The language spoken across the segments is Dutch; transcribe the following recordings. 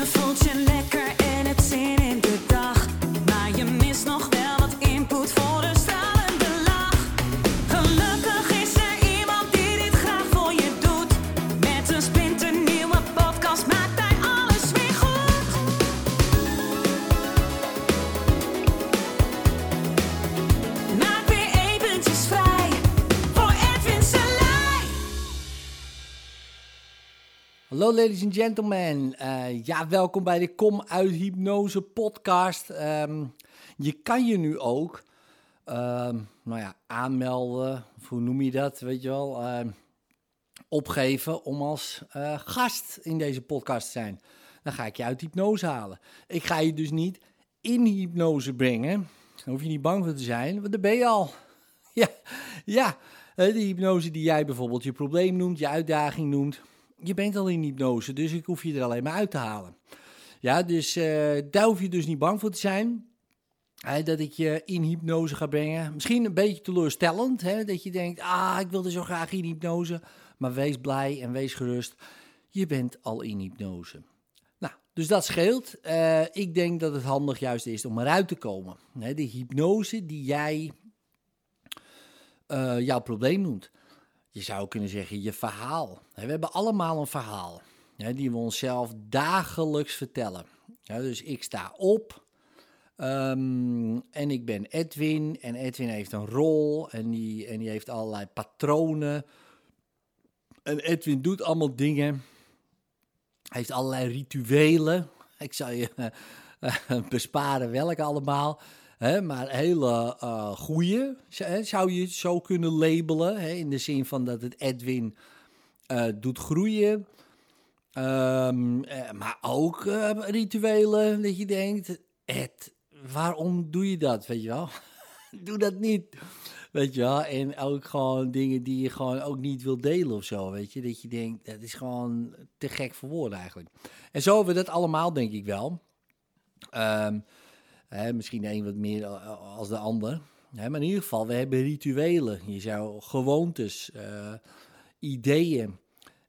Je voelt Hallo ladies and gentlemen, Eh, ja welkom bij de Kom uit Hypnose podcast. Ehm, je kan je nu ook, ehm, nou ja, aanmelden, of hoe noem je dat, weet je wel, ehm, opgeven om als eh, gast in deze podcast te zijn. Dan ga ik je uit hypnose halen. Ik ga je dus niet in hypnose brengen, daar hoef je niet bang voor te zijn, want daar ben je al. ja, ja, de hypnose die jij bijvoorbeeld je probleem noemt, je uitdaging noemt je bent al in hypnose, dus ik hoef je er alleen maar uit te halen. Ja, dus eh, daar hoef je dus niet bang voor te zijn. Dat ik je in hypnose ga brengen. Misschien een beetje teleurstellend, hè, dat je denkt, ah, ik wilde zo graag in hypnose. Maar wees blij en wees gerust, je bent al in hypnose. Nou, dus dat scheelt. Eh, ik denk dat het handig juist is om eruit te komen. De hypnose die jij eh, jouw probleem noemt. Je zou kunnen zeggen je verhaal. We hebben allemaal een verhaal die we onszelf dagelijks vertellen. Dus ik sta op ehm, en ik ben Edwin en Edwin heeft een rol en die, en die heeft allerlei patronen. En Edwin doet allemaal dingen. Hij heeft allerlei rituelen. Ik zal je eh, besparen welke allemaal. Hè, maar hele eh goede zou je het zo kunnen labelen. Hè, in de zin van dat het Edwin eh, doet groeien. Ehm, eh, maar ook rituelen dat je denkt, Ed, waarom doe je dat, weet je wel? doe dat niet, weet je wel? En ook gewoon dingen die je gewoon ook niet wil delen of zo, weet je? Dat je denkt, dat is gewoon te gek voor woorden eigenlijk. En zo hebben we dat allemaal, denk ik wel. Ehm, hè, misschien een wat meer a- als de ander. Hè, maar in ieder geval, we hebben rituelen. Je zou gewoontes, eh, ideeën,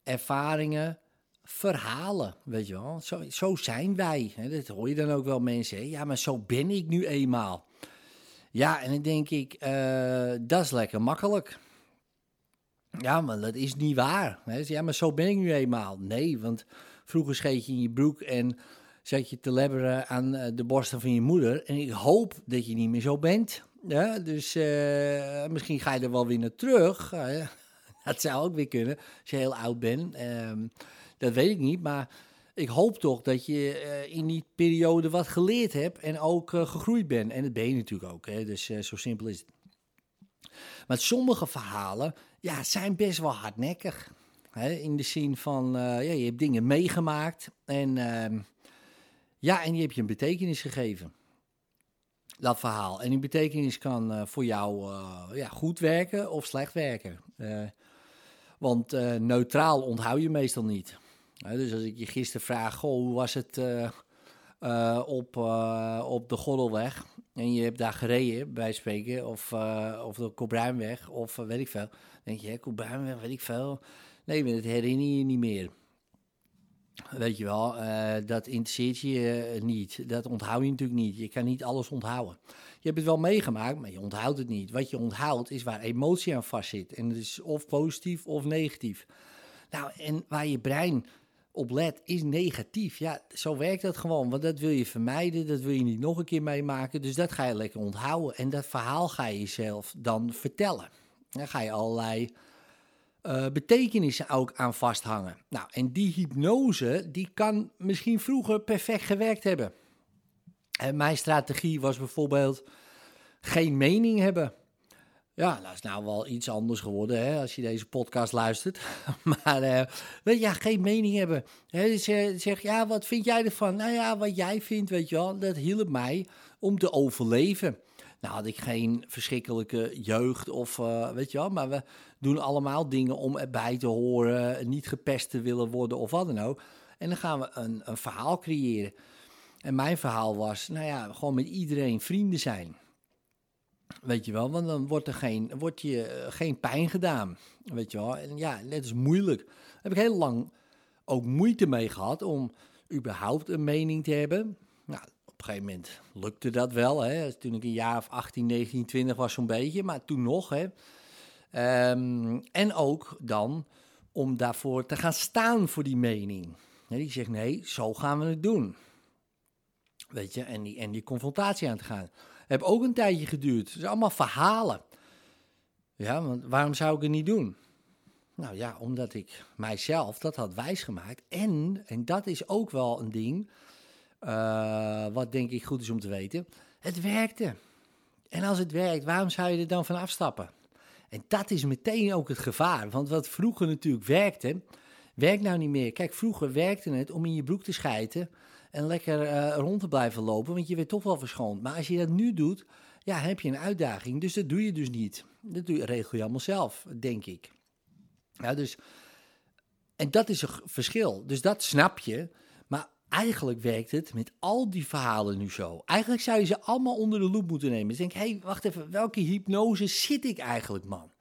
ervaringen, verhalen, weet je wel. Zo, zo zijn wij. Hè. Dat hoor je dan ook wel mensen. Ja, maar zo ben ik nu eenmaal. Ja, en dan denk ik, eh, dat is lekker makkelijk. Ja, maar dat is niet waar. Hè. Ja, maar zo ben ik nu eenmaal. Nee, want vroeger scheet je in je broek en zat je te lebberen aan eh, de borsten van je moeder. En ik hoop dat je niet meer zo bent. Dus eh, misschien ga je er wel weer naar terug. Dat zou ook weer kunnen, als je heel oud bent. Ehm, dat weet ik niet, maar ik hoop toch dat je eh, in die periode wat geleerd hebt en ook gegroeid bent. En dat ben je natuurlijk ook, hè? dus zo simpel is het. Maar sommige verhalen ja, zijn best wel hardnekkig. Hè? In de zin van, ja, je hebt dingen meegemaakt en, ehm, ja, en die heb je een betekenis gegeven. Dat verhaal. En die betekenis kan eh, voor jou eh, ja, goed werken of slecht werken. Eh, want neutraal onthoud je meestal niet. Dus als ik je gisteren vraag, goh, hoe was het op, op de Gordelweg? En je hebt daar gereden, bij spreken, of, of de Kobruinweg, of weet ik veel. Dan denk je, Kobruinweg, weet ik veel. Nee, maar dat herinner je niet meer. Weet je wel, eh, dat interesseert je eh, niet. Dat onthoud je natuurlijk niet. Je kan niet alles onthouden. Je hebt het wel meegemaakt, maar je onthoudt het niet. Wat je onthoudt is waar emotie aan vastzit. En dat is of positief of negatief. Nou, en waar je brein op let is negatief. Ja, zo werkt dat gewoon. Want dat wil je vermijden, dat wil je niet nog een keer meemaken. Dus dat ga je lekker onthouden. En dat verhaal ga je jezelf dan vertellen. Dan ga je allerlei eh, betekenissen ook aan vasthangen. Nou, en die hypnose, die kan misschien vroeger perfect gewerkt hebben. En mijn strategie was bijvoorbeeld geen mening hebben. Ja, dat is nou wel iets anders geworden hè, als je deze podcast luistert. maar eh, weet je, ja, geen mening hebben. Eh, zeg, ja, wat vind jij ervan? Nou ja, wat jij vindt, weet je wel, dat hielp mij om te overleven. Nou had ik geen verschrikkelijke jeugd of eh, weet je wel, maar we doen allemaal dingen om erbij te horen, niet gepest te willen worden of wat dan ook. En dan gaan we een, een verhaal creëren. En mijn verhaal was, nou ja, gewoon met iedereen vrienden zijn. Weet je wel, want dan wordt er geen, wordt je eh, geen pijn gedaan. Weet je wel, en ja, dat is moeilijk. Daar heb ik heel lang ook moeite mee gehad om überhaupt een mening te hebben. Nou, een gegeven moment lukte dat wel. Hè. Toen ik een jaar of 18, 19, 20 was zo'n beetje, maar toen nog. Hè. Ehm, en ook dan om daarvoor te gaan staan voor die mening. die zegt, nee, zo gaan we het doen. Weet je, en die, en die confrontatie aan te gaan. Heb ook een tijdje geduurd. Het zijn allemaal verhalen. Ja, want waarom zou ik het niet doen? Nou ja, omdat ik mijzelf dat had wijsgemaakt. En, en dat is ook wel een ding, uh, wat denk ik goed is om te weten. Het werkte. En als het werkt, waarom zou je er dan van afstappen? En dat is meteen ook het gevaar. Want wat vroeger natuurlijk werkte, werkt nou niet meer. Kijk, vroeger werkte het om in je broek te schijten en lekker uh, rond te blijven lopen, want je werd toch wel verschoond. Maar als je dat nu doet, ja, heb je een uitdaging. Dus dat doe je dus niet. Dat doe regel je allemaal zelf, denk ik. Ja, dus, en dat is een verschil. Dus dat snap je. Eigenlijk werkt het met al die verhalen nu zo. Eigenlijk zou je ze allemaal onder de loep moeten nemen. Dus denk, hé, hey, wacht even, welke hypnose zit ik eigenlijk, man?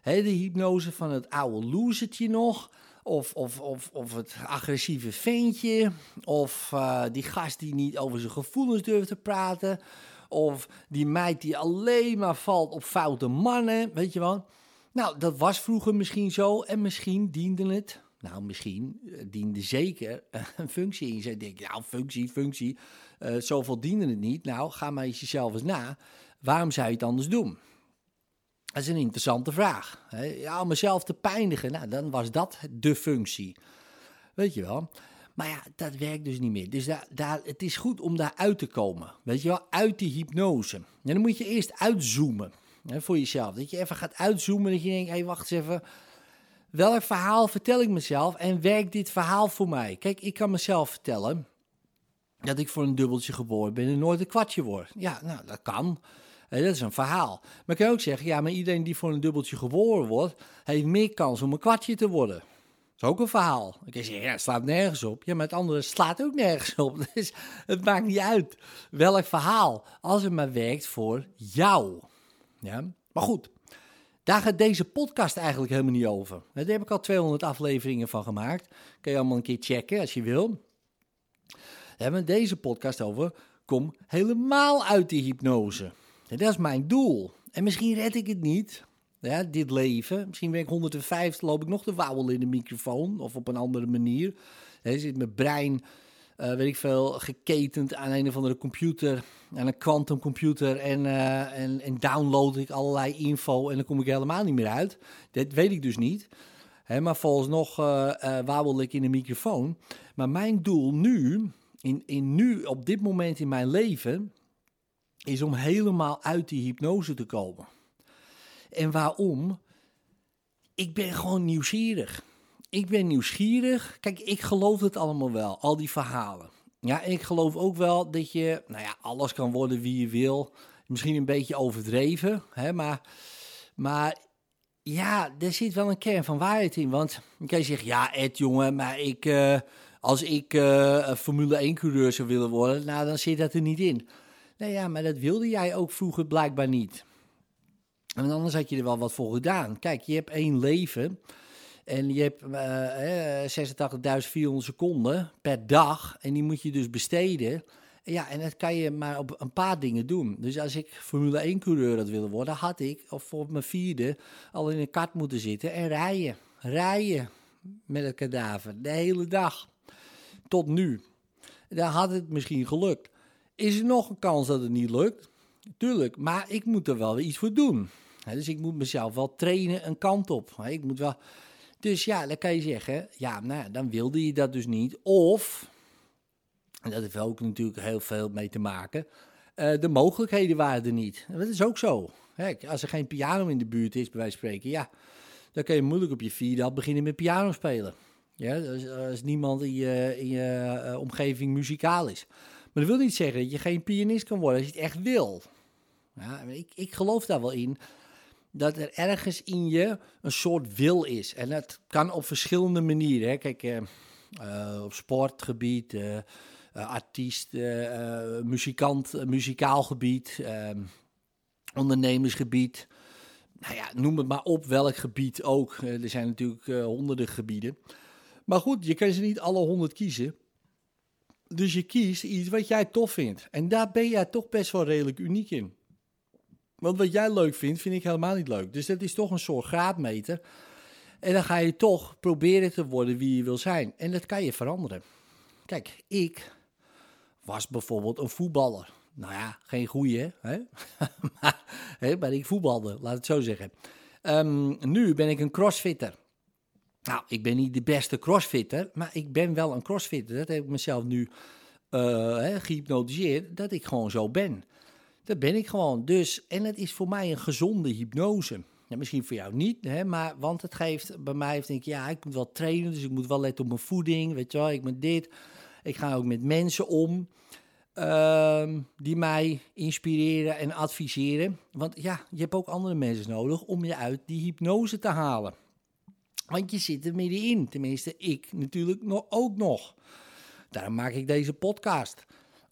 He, de hypnose van het oude losertje nog... Of, of, of, of het agressieve ventje. Of uh, die gast die niet over zijn gevoelens durft te praten. Of die meid die alleen maar valt op foute mannen. Weet je wel? Nou, dat was vroeger misschien zo. En misschien diende het. Nou, misschien uh, diende zeker een functie in. Je denkt, nou, functie, functie. Uh, zoveel diende het niet. Nou, ga maar eens jezelf eens na. Waarom zou je het anders doen? Dat is een interessante vraag. Ja, om mezelf te pijnigen, nou, dan was dat de functie. Weet je wel? Maar ja, dat werkt dus niet meer. Dus daar, daar, het is goed om daar uit te komen. Weet je wel, uit die hypnose. En dan moet je eerst uitzoomen hè, voor jezelf. Dat je even gaat uitzoomen, dat je denkt, hé, hey, wacht eens even. Welk verhaal vertel ik mezelf en werkt dit verhaal voor mij? Kijk, ik kan mezelf vertellen dat ik voor een dubbeltje geboren ben en nooit een kwartje word. Ja, nou, dat kan dat is een verhaal. Maar ik kan ook zeggen, ja, maar iedereen die voor een dubbeltje geboren wordt, heeft meer kans om een kwartje te worden. Dat is ook een verhaal. Ik zeggen, ja, het slaat nergens op. Ja, maar het andere slaat ook nergens op. Dus het maakt niet uit welk verhaal, als het maar werkt voor jou. Ja? Maar goed, daar gaat deze podcast eigenlijk helemaal niet over. Daar heb ik al 200 afleveringen van gemaakt. Kun je allemaal een keer checken als je wil. Daar hebben we deze podcast over. Kom helemaal uit die hypnose. Dat is mijn doel. En misschien red ik het niet, ja, dit leven. Misschien ben ik 105, loop ik nog te wauwelen in de microfoon of op een andere manier. Zit mijn brein, uh, weet ik veel, geketend aan een of andere computer, aan een quantumcomputer. En, uh, en, en download ik allerlei info en dan kom ik helemaal niet meer uit. Dat weet ik dus niet. He, maar volgens uh, wauwel ik in de microfoon. Maar mijn doel nu, in, in nu, op dit moment in mijn leven is om helemaal uit die hypnose te komen. En waarom? Ik ben gewoon nieuwsgierig. Ik ben nieuwsgierig. Kijk, ik geloof het allemaal wel, al die verhalen. Ja, ik geloof ook wel dat je, nou ja, alles kan worden wie je wil. Misschien een beetje overdreven, hè, maar, maar ja, er zit wel een kern van waarheid in. Want dan kan je zeggen, ja, Ed, jongen, maar ik, uh, als ik uh, Formule 1-coureur zou willen worden, nou, dan zit dat er niet in. Nee, ja, maar dat wilde jij ook vroeger blijkbaar niet. En anders had je er wel wat voor gedaan. Kijk, je hebt één leven en je hebt uh, 86.400 seconden per dag en die moet je dus besteden. Ja, en dat kan je maar op een paar dingen doen. Dus als ik Formule 1-coureur had willen worden, had ik of voor mijn vierde al in een kart moeten zitten en rijden. Rijden met het kadaver de hele dag. Tot nu. Dan had het misschien gelukt. Is er nog een kans dat het niet lukt? Tuurlijk, maar ik moet er wel iets voor doen. dus ik moet mezelf wel trainen een kant op. ik moet wel... Dus ja, dan kan je zeggen, ja, nou, dan wilde je dat dus niet. Of, en dat heeft ook natuurlijk heel veel mee te maken, uh, de mogelijkheden waren er niet. Dat is ook zo. als er geen piano in de buurt is, bij wijze van spreken, ja, dan kan je moeilijk op je vierde al beginnen met piano spelen. Ja, als, niemand in je, in je uh, omgeving muzikaal is. Maar dat wil niet zeggen dat je geen pianist kan worden als je het echt wil. Ja, ik, ik geloof daar wel in dat er ergens in je een soort wil is. En dat kan op verschillende manieren. Hè. Kijk, uh, uh, op sportgebied, uh, artiest, muzikant, muzikaal gebied, ondernemersgebied. Nou ja, noem het maar op welk gebied ook. er zijn natuurlijk honderden gebieden. Maar goed, je kan ze niet alle honderd kiezen. Dus je kiest iets wat jij tof vindt. En daar ben jij toch best wel redelijk uniek in. Want wat jij leuk vindt, vind ik helemaal niet leuk. Dus dat is toch een soort graadmeter. En dan ga je toch proberen te worden wie je wil zijn. En dat kan je veranderen. Kijk, ik was bijvoorbeeld een voetballer. Nou ja, geen goeie, hè? maar, hè, maar ik voetbalde, laat het zo zeggen. Ehm, nu ben ik een crossfitter. Nou, ik ben niet de beste crossfitter, maar ik ben wel een crossfitter. Dat heb ik mezelf nu uh, gehypnotiseerd, dat ik gewoon zo ben. Dat ben ik gewoon. Dus, en het is voor mij een gezonde hypnose. Ja, misschien voor jou niet, hè, maar want het geeft bij mij, denk ik, ja, ik moet wel trainen, dus ik moet wel letten op mijn voeding, weet je wel, ik moet dit. Ik ga ook met mensen om uh, die mij inspireren en adviseren. Want ja, je hebt ook andere mensen nodig om je uit die hypnose te halen. Want je zit er middenin, tenminste ik natuurlijk nog, ook nog. Daarom maak ik deze podcast.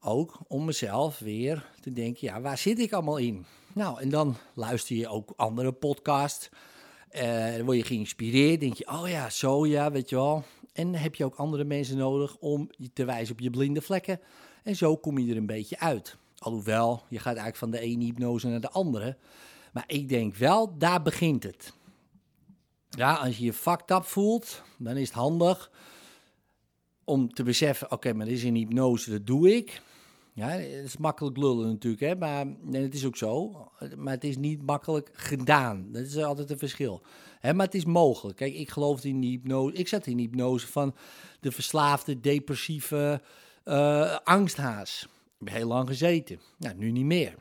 Ook om mezelf weer te denken, ja, waar zit ik allemaal in? Nou, en dan luister je ook andere podcasts. Uh, dan word je geïnspireerd, denk je, oh ja, zo ja, weet je wel. En heb je ook andere mensen nodig om je te wijzen op je blinde vlekken. En zo kom je er een beetje uit. Alhoewel, je gaat eigenlijk van de ene hypnose naar de andere. Maar ik denk wel, daar begint het. Ja, als je je fucked voelt, dan is het handig om te beseffen, oké, maar dit is een hypnose, dat doe ik. Ja, het is makkelijk lullen natuurlijk, hè, maar en het is ook zo. Maar het is niet makkelijk gedaan. Dat is altijd een verschil. Hè, maar het is mogelijk. Kijk, ik geloof in die hypnose. Ik zat in die hypnose van de verslaafde, depressieve uh, angsthaas. Ik heb heel lang gezeten. Nou, nu niet meer.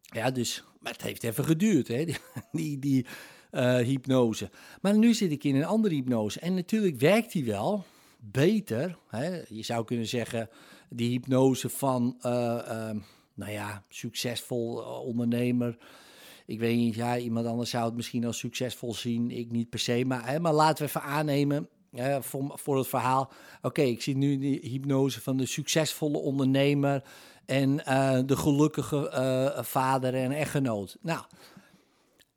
Ja, dus, maar het heeft even geduurd, hè, die, die, uh, hypnose. Maar nu zit ik in een andere hypnose. En natuurlijk werkt die wel beter. Hè. Je zou kunnen zeggen die hypnose van, uh, nou ja, succesvol ondernemer. Ik weet niet, ja, iemand anders zou het misschien als succesvol zien. Ik niet per se. Maar, hè, maar laten we even aannemen voor, voor het verhaal. Oké, ik zie nu die hypnose van de succesvolle ondernemer en uh, de gelukkige vader en echtgenoot. Nou,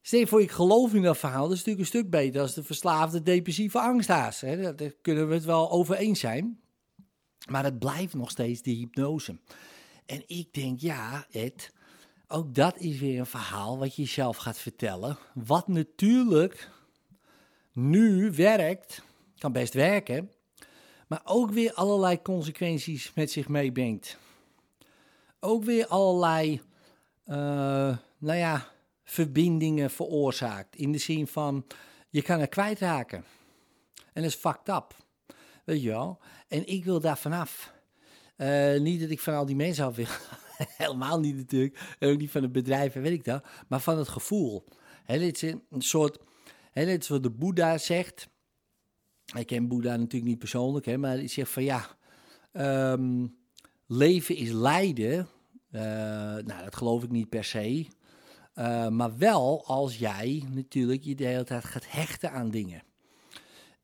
stel voor ik geloof in dat verhaal, dat is natuurlijk een stuk beter als de verslaafde depressieve angsthaas. Hè? Daar kunnen we het wel over eens zijn. Maar het blijft nog steeds de hypnose. En ik denk, ja, Ed, ook dat is weer een verhaal wat je zelf gaat vertellen. Wat natuurlijk nu werkt, kan best werken, maar ook weer allerlei consequenties met zich meebrengt. Ook weer allerlei, uh, nou ja, verbindingen veroorzaakt. In de zin van, je kan er kwijtraken. En dat is fucked up. Weet je wel? En ik wil daar vanaf. Uh, niet dat ik van al die mensen af wil. Helemaal niet natuurlijk. Ook niet van het bedrijf, weet ik dat. Maar van het gevoel. He, dit is een soort... He, dit is wat de Boeddha zegt. Ik ken Boeddha natuurlijk niet persoonlijk, hè, maar hij zegt van ja... Um, leven is lijden. Uh, nou, dat geloof ik niet per se. Uh, maar wel als jij natuurlijk je de hele tijd gaat hechten aan dingen.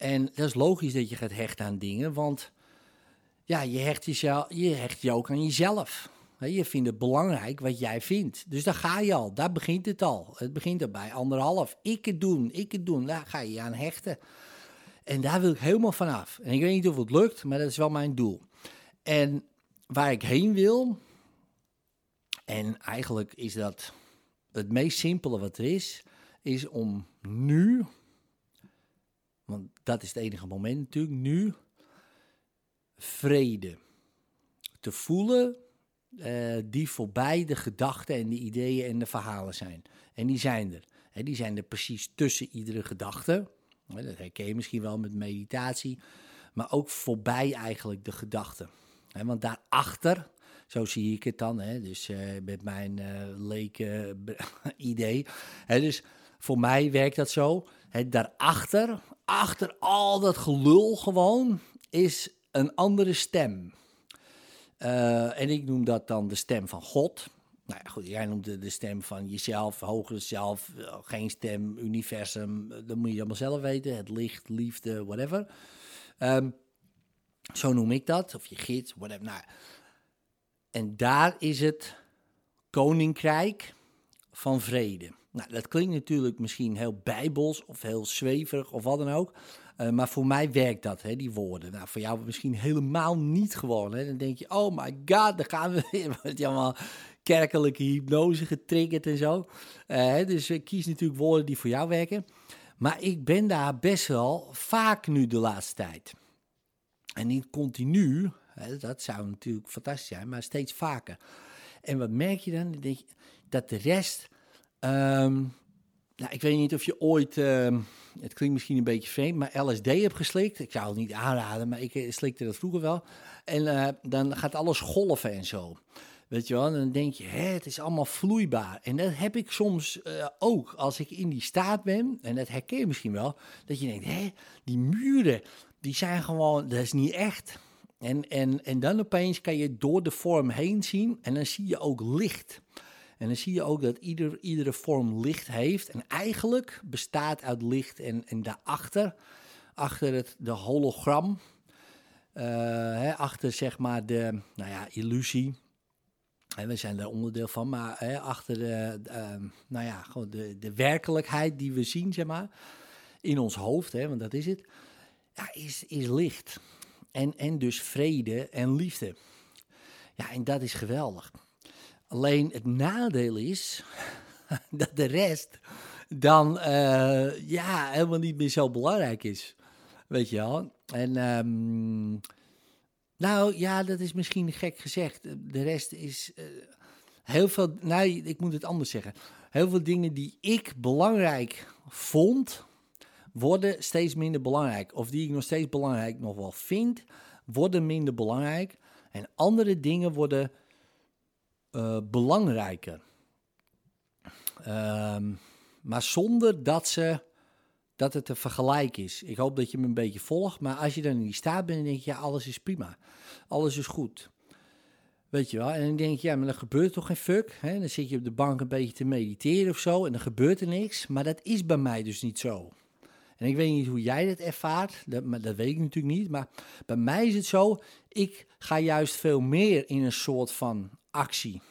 En dat is logisch dat je gaat hechten aan dingen, want ja, je hecht, jezelf, je hecht je ook aan jezelf. Je vindt het belangrijk wat jij vindt. Dus daar ga je al, daar begint het al. Het begint erbij anderhalf. Ik het doen, ik het doen, daar ga je je aan hechten. En daar wil ik helemaal vanaf. En ik weet niet of het lukt, maar dat is wel mijn doel. En waar ik heen wil, en eigenlijk is dat het meest simpele wat er is, is om nu, want dat is het enige moment natuurlijk, nu vrede te voelen uh, die voorbij de gedachten en de ideeën en de verhalen zijn. En die zijn er. He, die zijn er precies tussen iedere gedachte. Dat herken je misschien wel met meditatie. Maar ook voorbij eigenlijk de gedachten. Want daarachter, zo zie ik het dan, hè, dus uh, met mijn uh, leke idee. Hè, dus voor mij werkt dat zo. Hè, daarachter, achter al dat gelul gewoon, is een andere stem. Uh, en ik noem dat dan de stem van God. Nou ja, goed, jij noemt de, de stem van jezelf, hogere zelf, geen stem, universum, dat moet je allemaal zelf weten. Het licht, liefde, whatever. Um, zo noem ik dat, of je gids, whatever. Nou, en daar is het koninkrijk van vrede. Nou, dat klinkt natuurlijk misschien heel bijbels of heel zweverig of wat dan ook. Eh, maar voor mij werkt dat, hè, die woorden. Nou, voor jou misschien helemaal niet gewoon. Hè. Dan denk je, oh my god, dan gaan we weer. Wordt allemaal kerkelijke hypnose getriggerd en zo. Eh, dus kies natuurlijk woorden die voor jou werken. Maar ik ben daar best wel vaak nu de laatste tijd. En niet continu, hè, dat zou natuurlijk fantastisch zijn, maar steeds vaker. En wat merk je dan? Dan denk je dat de rest... ehm, nou, ik weet niet of je ooit, ehm, het klinkt misschien een beetje vreemd, maar LSD hebt geslikt. Ik zou het niet aanraden, maar ik eh, slikte dat vroeger wel. En eh, dan gaat alles golven en zo. Weet je wel, en dan denk je, hè, het is allemaal vloeibaar. En dat heb ik soms eh, ook als ik in die staat ben, en dat herken je misschien wel, dat je denkt, hè, die muren, die zijn gewoon, dat is niet echt. En, en, en dan opeens kan je door de vorm heen zien en dan zie je ook licht. En dan zie je ook dat ieder, iedere vorm licht heeft. En eigenlijk bestaat uit licht en, en daarachter, achter het, de hologram, eh, hè, achter zeg maar de nou ja, illusie. En we zijn daar onderdeel van, maar hè, achter de, uh, nou ja, gewoon de, de werkelijkheid die we zien, zeg maar, in ons hoofd, hè, want dat is het, ja, is, is licht. En, en dus vrede en liefde. Ja, en dat is geweldig. Alleen het nadeel is dat de rest dan uh, ja, helemaal niet meer zo belangrijk is. Weet je wel? En um, nou ja, dat is misschien gek gezegd. De rest is uh, heel veel. Nee, ik moet het anders zeggen. Heel veel dingen die ik belangrijk vond, worden steeds minder belangrijk. Of die ik nog steeds belangrijk nog wel vind, worden minder belangrijk. En andere dingen worden uh, belangrijker. Um, maar zonder dat, ze, dat het te vergelijken is. Ik hoop dat je me een beetje volgt. Maar als je dan in die staat bent, dan denk je, ja, alles is prima. Alles is goed. Weet je wel? En dan denk je, ja, maar dan gebeurt toch geen fuck. Hè? Dan zit je op de bank een beetje te mediteren of zo en dan gebeurt er niks. Maar dat is bij mij dus niet zo. En ik weet niet hoe jij dat ervaart, dat, dat weet ik natuurlijk niet. Maar bij mij is het zo, ik ga juist veel meer in een soort van actie.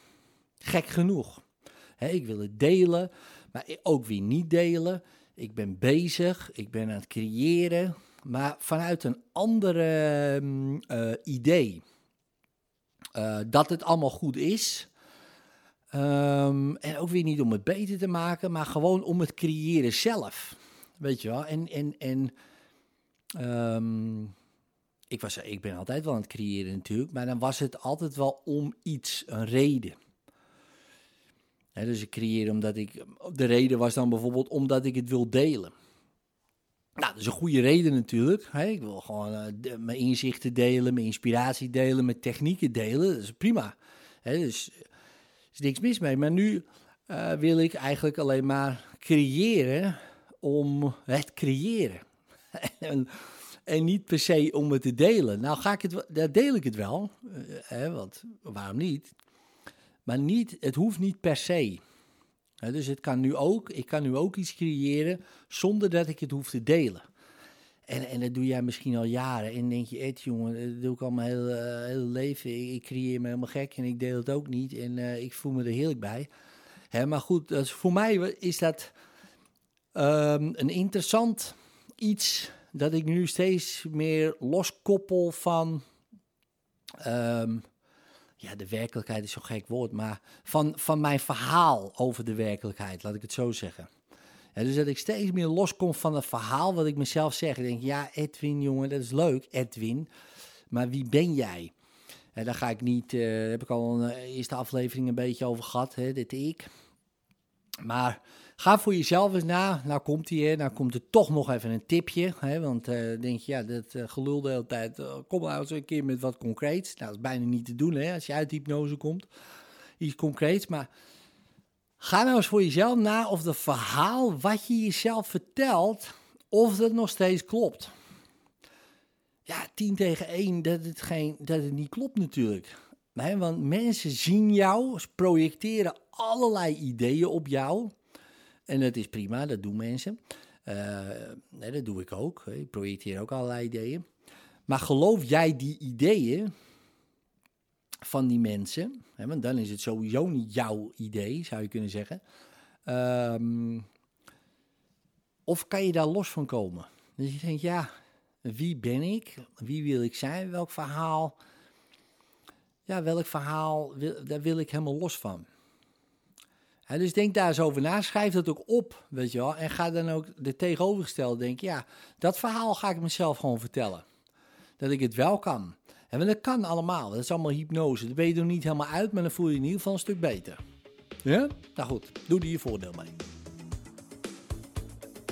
Gek genoeg. Ik wil het delen, maar ook weer niet delen. Ik ben bezig, ik ben aan het creëren, maar vanuit een andere uh, idee. Uh, dat het allemaal goed is. Um, en ook weer niet om het beter te maken, maar gewoon om het creëren zelf. Weet je wel? En, en, en um, ik, was, ik ben altijd wel aan het creëren natuurlijk, maar dan was het altijd wel om iets, een reden. Dus ik creëer omdat ik, de reden was dan bijvoorbeeld omdat ik het wil delen. Nou, dat is een goede reden natuurlijk. Ik wil gewoon de, mijn inzichten delen, mijn inspiratie delen, mijn technieken delen. Dat is prima. Dus er is niks mis mee. Maar nu uh, wil ik eigenlijk alleen maar creëren om het creëren. en, en niet per se om het te delen. Nou, ga ik het, daar deel ik het wel, hè, want waarom niet? Maar niet, het hoeft niet per se. Dus het kan nu ook, ik kan nu ook iets creëren zonder dat ik het hoef te delen. En, en dat doe jij misschien al jaren. En denk je, Ed jongen, dat doe ik al mijn hele, hele leven. Ik, creëer me helemaal gek en ik deel het ook niet. En uh, ik voel me er heerlijk bij. Maar goed, voor mij is dat um, een interessant iets dat ik nu steeds meer loskoppel van. Um, ja, de werkelijkheid is zo'n gek woord, maar van, van mijn verhaal over de werkelijkheid, laat ik het zo zeggen. Ja, dus dat ik steeds meer loskom van het verhaal wat ik mezelf zeg. Ik denk, ja, Edwin, jongen, dat is leuk, Edwin, maar wie ben jij? En daar ga ik niet, uh, heb ik al een eerste aflevering een beetje over gehad, hè, dit ik. Maar Ga voor jezelf eens na. Nou komt hij, nou komt er toch nog even een tipje. Hè, want uh, denk je, ja, dat uh, gelul de hele tijd. Uh, kom nou eens een keer met wat concreets. Nou, dat is bijna niet te doen hè, als je uit hypnose komt. Iets concreets, maar ga nou eens voor jezelf na of het verhaal wat je jezelf vertelt, of dat nog steeds klopt. Ja, 10 tegen 1, dat het, geen, dat het niet klopt natuurlijk. Nee, want mensen zien jou, projecteren allerlei ideeën op jou. En dat is prima, dat doen mensen. Nee, dat doe ik ook. Ik projecteer ook allerlei ideeën. Maar geloof jij die ideeën van die mensen? Want dan is het sowieso niet jouw idee, zou je kunnen zeggen. Um, of kan je daar los van komen? Dus je denkt, ja, Wie ben ik? Wie wil ik zijn? Welk verhaal? Ja, welk verhaal, wil, daar wil ik helemaal los van. Dus denk daar eens over na. Schrijf dat ook op, weet je wel. En ga dan ook de tegenovergestelde denken. Ja, dat verhaal ga ik mezelf gewoon vertellen. Dat ik het wel kan. En dat kan allemaal. Dat is allemaal hypnose. Dat ben je er niet helemaal uit, maar dan voel je je in ieder geval een stuk beter. Ja? Nou goed, doe er je voordeel mee.